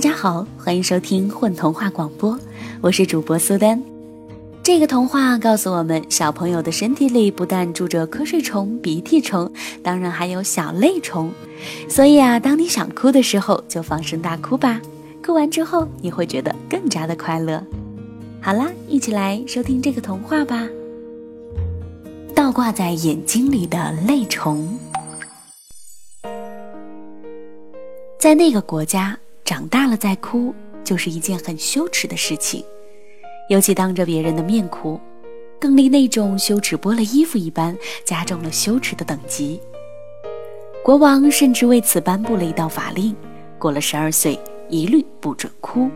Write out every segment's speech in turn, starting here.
大家好，欢迎收听混童话广播，我是主播苏丹。这个童话告诉我们，小朋友的身体里不但住着瞌睡虫、鼻涕虫，当然还有小泪虫。所以啊，当你想哭的时候，就放声大哭吧。哭完之后，你会觉得更加的快乐。好啦，一起来收听这个童话吧。倒挂在眼睛里的泪虫，在那个国家，长大了再哭就是一件很羞耻的事情。尤其当着别人的面哭，更令那种羞耻剥了衣服一般，加重了羞耻的等级。国王甚至为此颁布了一道法令：过了十二岁，一律不准哭。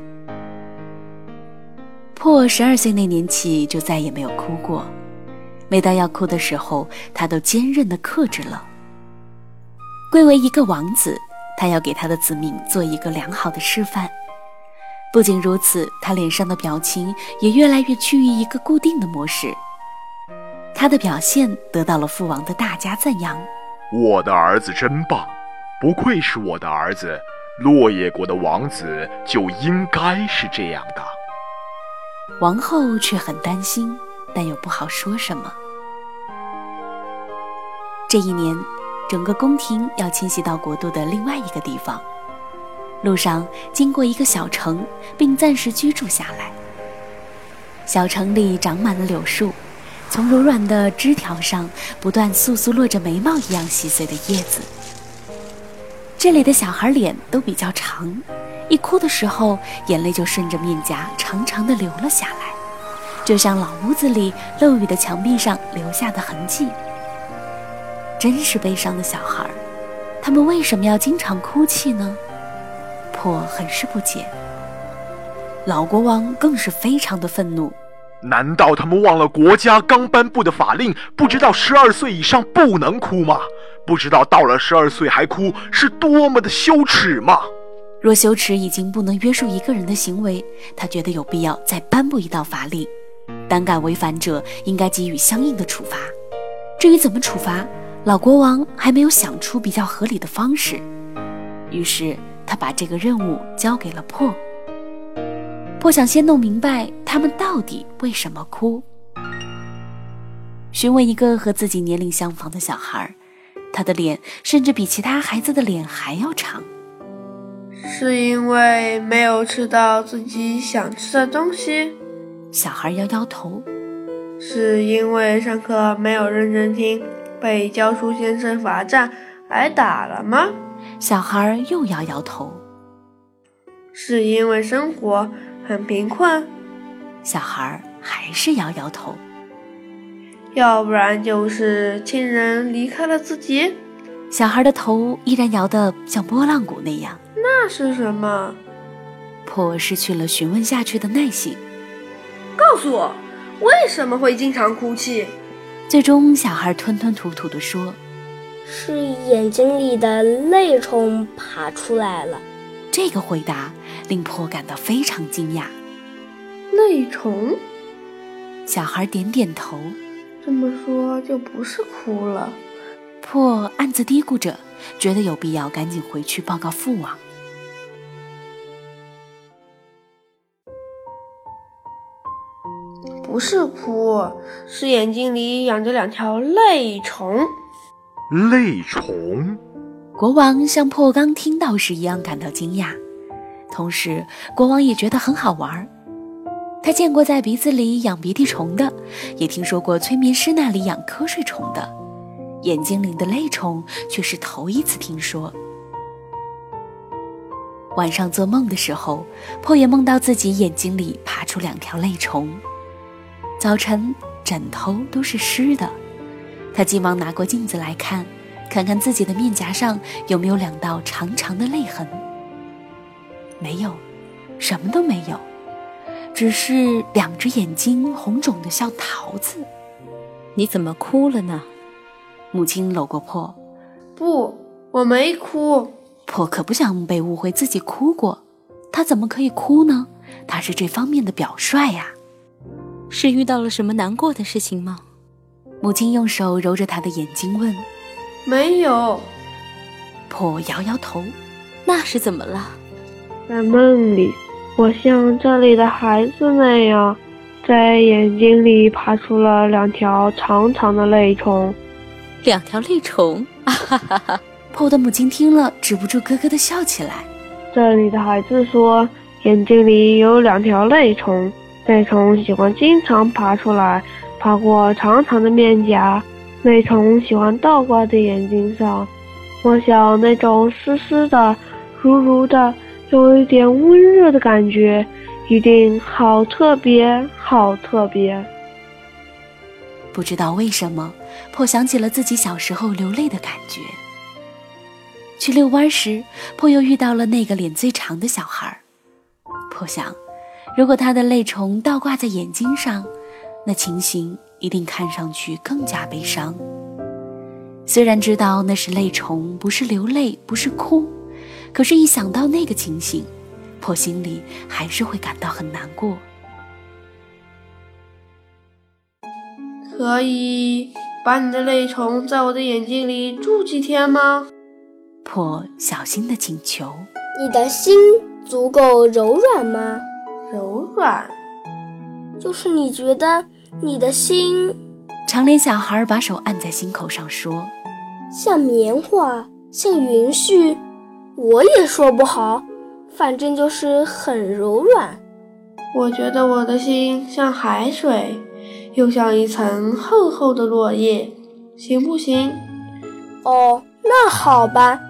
破十二岁那年起，就再也没有哭过。每当要哭的时候，他都坚韧地克制了。贵为一个王子，他要给他的子民做一个良好的示范。不仅如此，他脸上的表情也越来越趋于一个固定的模式。他的表现得到了父王的大加赞扬。我的儿子真棒，不愧是我的儿子。落叶国的王子就应该是这样的。王后却很担心，但又不好说什么。这一年，整个宫廷要迁徙到国度的另外一个地方。路上经过一个小城，并暂时居住下来。小城里长满了柳树，从柔软的枝条上不断簌簌落着眉毛一样细碎的叶子。这里的小孩脸都比较长，一哭的时候，眼泪就顺着面颊长长的流了下来，就像老屋子里漏雨的墙壁上留下的痕迹。真是悲伤的小孩，他们为什么要经常哭泣呢？破很是不解，老国王更是非常的愤怒。难道他们忘了国家刚颁布的法令，不知道十二岁以上不能哭吗？不知道到了十二岁还哭是多么的羞耻吗？若羞耻已经不能约束一个人的行为，他觉得有必要再颁布一道法令，胆敢违反者应该给予相应的处罚。至于怎么处罚，老国王还没有想出比较合理的方式，于是。他把这个任务交给了破。破想先弄明白他们到底为什么哭。询问一个和自己年龄相仿的小孩，他的脸甚至比其他孩子的脸还要长。是因为没有吃到自己想吃的东西。小孩摇摇头。是因为上课没有认真听，被教书先生罚站挨打了吗？小孩又摇摇头，是因为生活很贫困。小孩还是摇摇头，要不然就是亲人离开了自己。小孩的头依然摇得像拨浪鼓那样。那是什么？破失去了询问下去的耐心。告诉我，为什么会经常哭泣？最终，小孩吞吞吐吐地说。是眼睛里的泪虫爬出来了。这个回答令破感到非常惊讶。泪虫？小孩点点头。这么说就不是哭了。破暗自嘀咕着，觉得有必要赶紧回去报告父王。不是哭，是眼睛里养着两条泪虫。泪虫，国王像破刚听到时一样感到惊讶，同时国王也觉得很好玩。他见过在鼻子里养鼻涕虫的，也听说过催眠师那里养瞌睡虫的，眼睛里的泪虫却是头一次听说。晚上做梦的时候，破也梦到自己眼睛里爬出两条泪虫。早晨，枕头都是湿的。他急忙拿过镜子来看，看看自己的面颊上有没有两道长长的泪痕。没有，什么都没有，只是两只眼睛红肿的像桃子。你怎么哭了呢？母亲搂过破。不，我没哭。破可不想被误会自己哭过，他怎么可以哭呢？他是这方面的表率呀。是遇到了什么难过的事情吗？母亲用手揉着他的眼睛问：“没有。”婆摇摇头：“那是怎么了？”在梦里，我像这里的孩子那样，在眼睛里爬出了两条长长的泪虫。两条泪虫，啊哈哈哈！婆的母亲听了，止不住咯咯的笑起来。这里的孩子说，眼睛里有两条泪虫，泪虫喜欢经常爬出来，爬过长长的面颊。泪虫喜欢倒挂在眼睛上。我想那种湿湿的、如如的，有一点温热的感觉，一定好特别，好特别。不知道为什么，破想起了自己小时候流泪的感觉。去遛弯时，破又遇到了那个脸最长的小孩。破想，如果他的泪虫倒挂在眼睛上，那情形一定看上去更加悲伤。虽然知道那是泪虫，不是流泪，不是哭，可是，一想到那个情形，破心里还是会感到很难过。可以把你的泪虫在我的眼睛里住几天吗？破小心的请求。你的心足够柔软吗？柔软，就是你觉得你的心。长脸小孩把手按在心口上说：“像棉花，像云絮，我也说不好，反正就是很柔软。我觉得我的心像海水，又像一层厚厚的落叶，行不行？”哦，那好吧，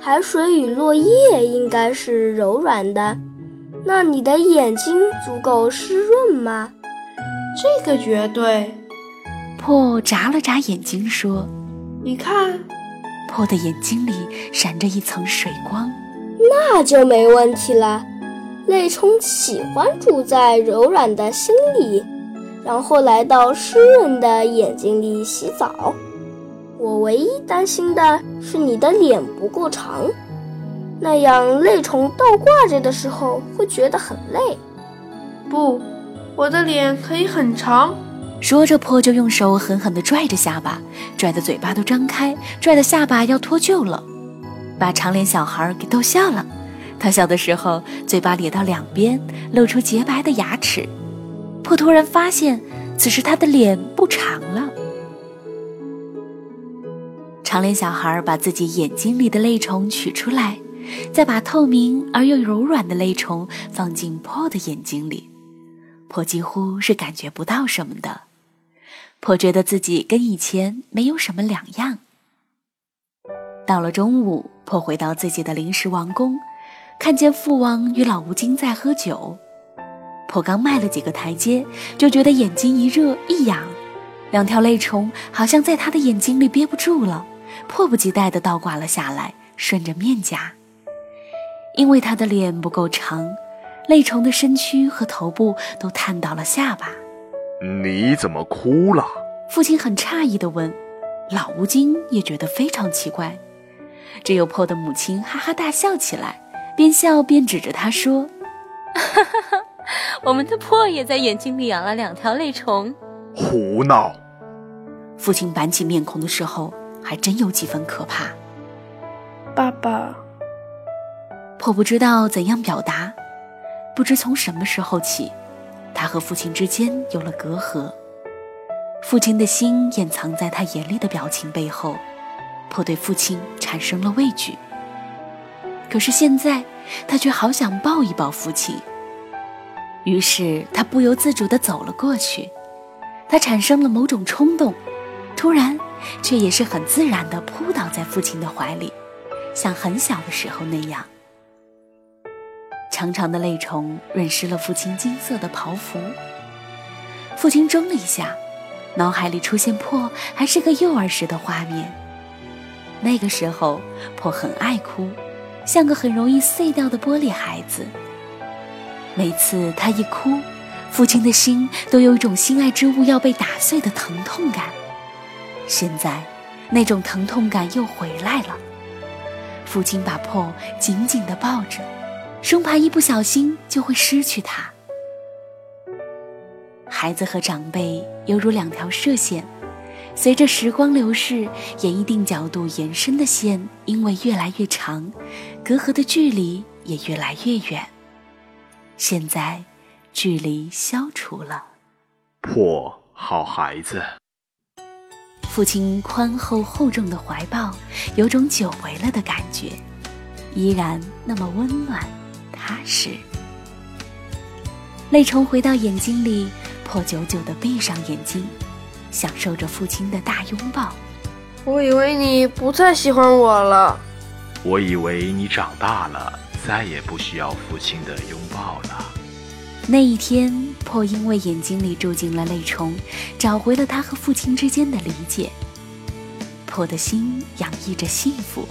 海水与落叶应该是柔软的。那你的眼睛足够湿润吗？这个绝对。破眨了眨眼睛，说：“你看，破的眼睛里闪着一层水光，那就没问题了。泪虫喜欢住在柔软的心里，然后来到湿润的眼睛里洗澡。我唯一担心的是你的脸不够长，那样泪虫倒挂着的时候会觉得很累。不，我的脸可以很长。”说着，破就用手狠狠地拽着下巴，拽的嘴巴都张开，拽的下巴要脱臼了，把长脸小孩给逗笑了。他笑的时候，嘴巴咧到两边，露出洁白的牙齿。破突然发现，此时他的脸不长了。长脸小孩把自己眼睛里的泪虫取出来，再把透明而又柔软的泪虫放进破的眼睛里，破几乎是感觉不到什么的。破觉得自己跟以前没有什么两样。到了中午，破回到自己的临时王宫，看见父王与老吴京在喝酒。破刚迈了几个台阶，就觉得眼睛一热一痒，两条泪虫好像在他的眼睛里憋不住了，迫不及待地倒挂了下来，顺着面颊。因为他的脸不够长，泪虫的身躯和头部都探到了下巴。你怎么哭了？父亲很诧异地问。老吴京也觉得非常奇怪。只有破的母亲哈哈大笑起来，边笑边指着他说：“哈哈哈，我们的破也在眼睛里养了两条泪虫。”胡闹！父亲板起面孔的时候，还真有几分可怕。爸爸，破不知道怎样表达，不知从什么时候起。他和父亲之间有了隔阂，父亲的心掩藏在他严厉的表情背后，颇对父亲产生了畏惧。可是现在，他却好想抱一抱父亲。于是他不由自主地走了过去，他产生了某种冲动，突然，却也是很自然地扑倒在父亲的怀里，像很小的时候那样。长长的泪虫润湿了父亲金色的袍服。父亲怔了一下，脑海里出现破还是个幼儿时的画面。那个时候，破很爱哭，像个很容易碎掉的玻璃孩子。每次他一哭，父亲的心都有一种心爱之物要被打碎的疼痛感。现在，那种疼痛感又回来了。父亲把破紧紧地抱着。生怕一不小心就会失去它。孩子和长辈犹如两条射线，随着时光流逝，沿一定角度延伸的线，因为越来越长，隔阂的距离也越来越远。现在，距离消除了。破好孩子，父亲宽厚厚重的怀抱，有种久违了的感觉，依然那么温暖踏实。泪虫回到眼睛里，破久久的闭上眼睛，享受着父亲的大拥抱。我以为你不再喜欢我了。我以为你长大了，再也不需要父亲的拥抱了。那一天，破因为眼睛里住进了泪虫，找回了他和父亲之间的理解。破的心洋溢着幸福。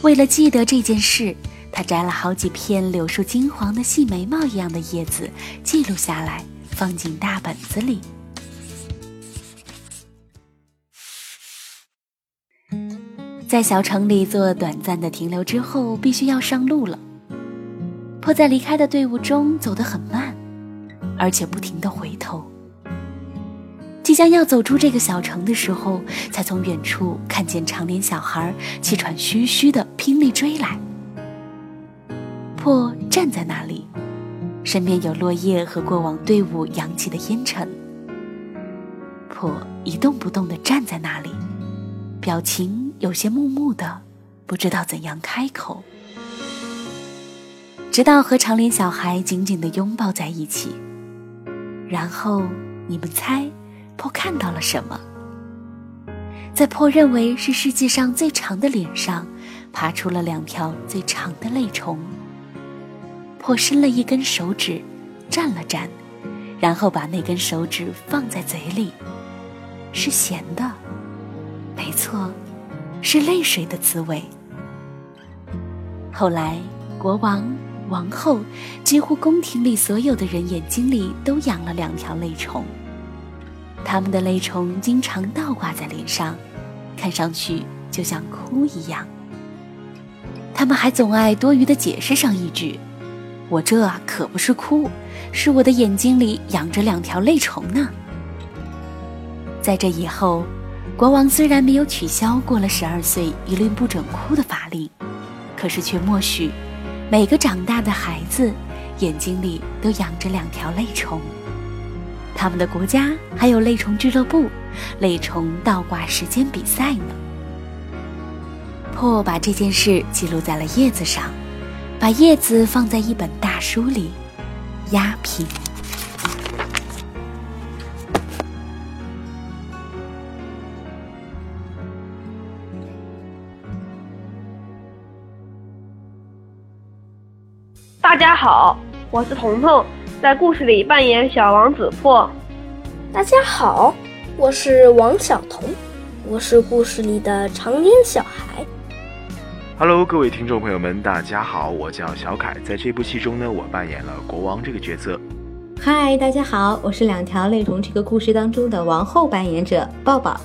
为了记得这件事，他摘了好几片柳树金黄的细眉毛一样的叶子，记录下来，放进大本子里。在小城里做短暂的停留之后，必须要上路了。迫在离开的队伍中走得很慢，而且不停地回头。即将要走出这个小城的时候，才从远处看见长脸小孩气喘吁吁地拼力追来。破站在那里，身边有落叶和过往队伍扬起的烟尘。破一动不动地站在那里，表情。有些木木的，不知道怎样开口。直到和长脸小孩紧紧的拥抱在一起，然后你们猜，破看到了什么？在破认为是世界上最长的脸上，爬出了两条最长的泪虫。破伸了一根手指，蘸了蘸，然后把那根手指放在嘴里，是咸的，没错。是泪水的滋味。后来，国王、王后，几乎宫廷里所有的人眼睛里都养了两条泪虫。他们的泪虫经常倒挂在脸上，看上去就像哭一样。他们还总爱多余的解释上一句：“我这可不是哭，是我的眼睛里养着两条泪虫呢。”在这以后。国王虽然没有取消过了十二岁一律不准哭的法令，可是却默许每个长大的孩子眼睛里都养着两条泪虫。他们的国家还有泪虫俱乐部、泪虫倒挂时间比赛呢。破把这件事记录在了叶子上，把叶子放在一本大书里，压平。大家好，我是彤彤，在故事里扮演小王子破。大家好，我是王晓彤，我是故事里的长脸小孩。Hello，各位听众朋友们，大家好，我叫小凯，在这部戏中呢，我扮演了国王这个角色。嗨，大家好，我是两条泪虫这个故事当中的王后扮演者抱抱。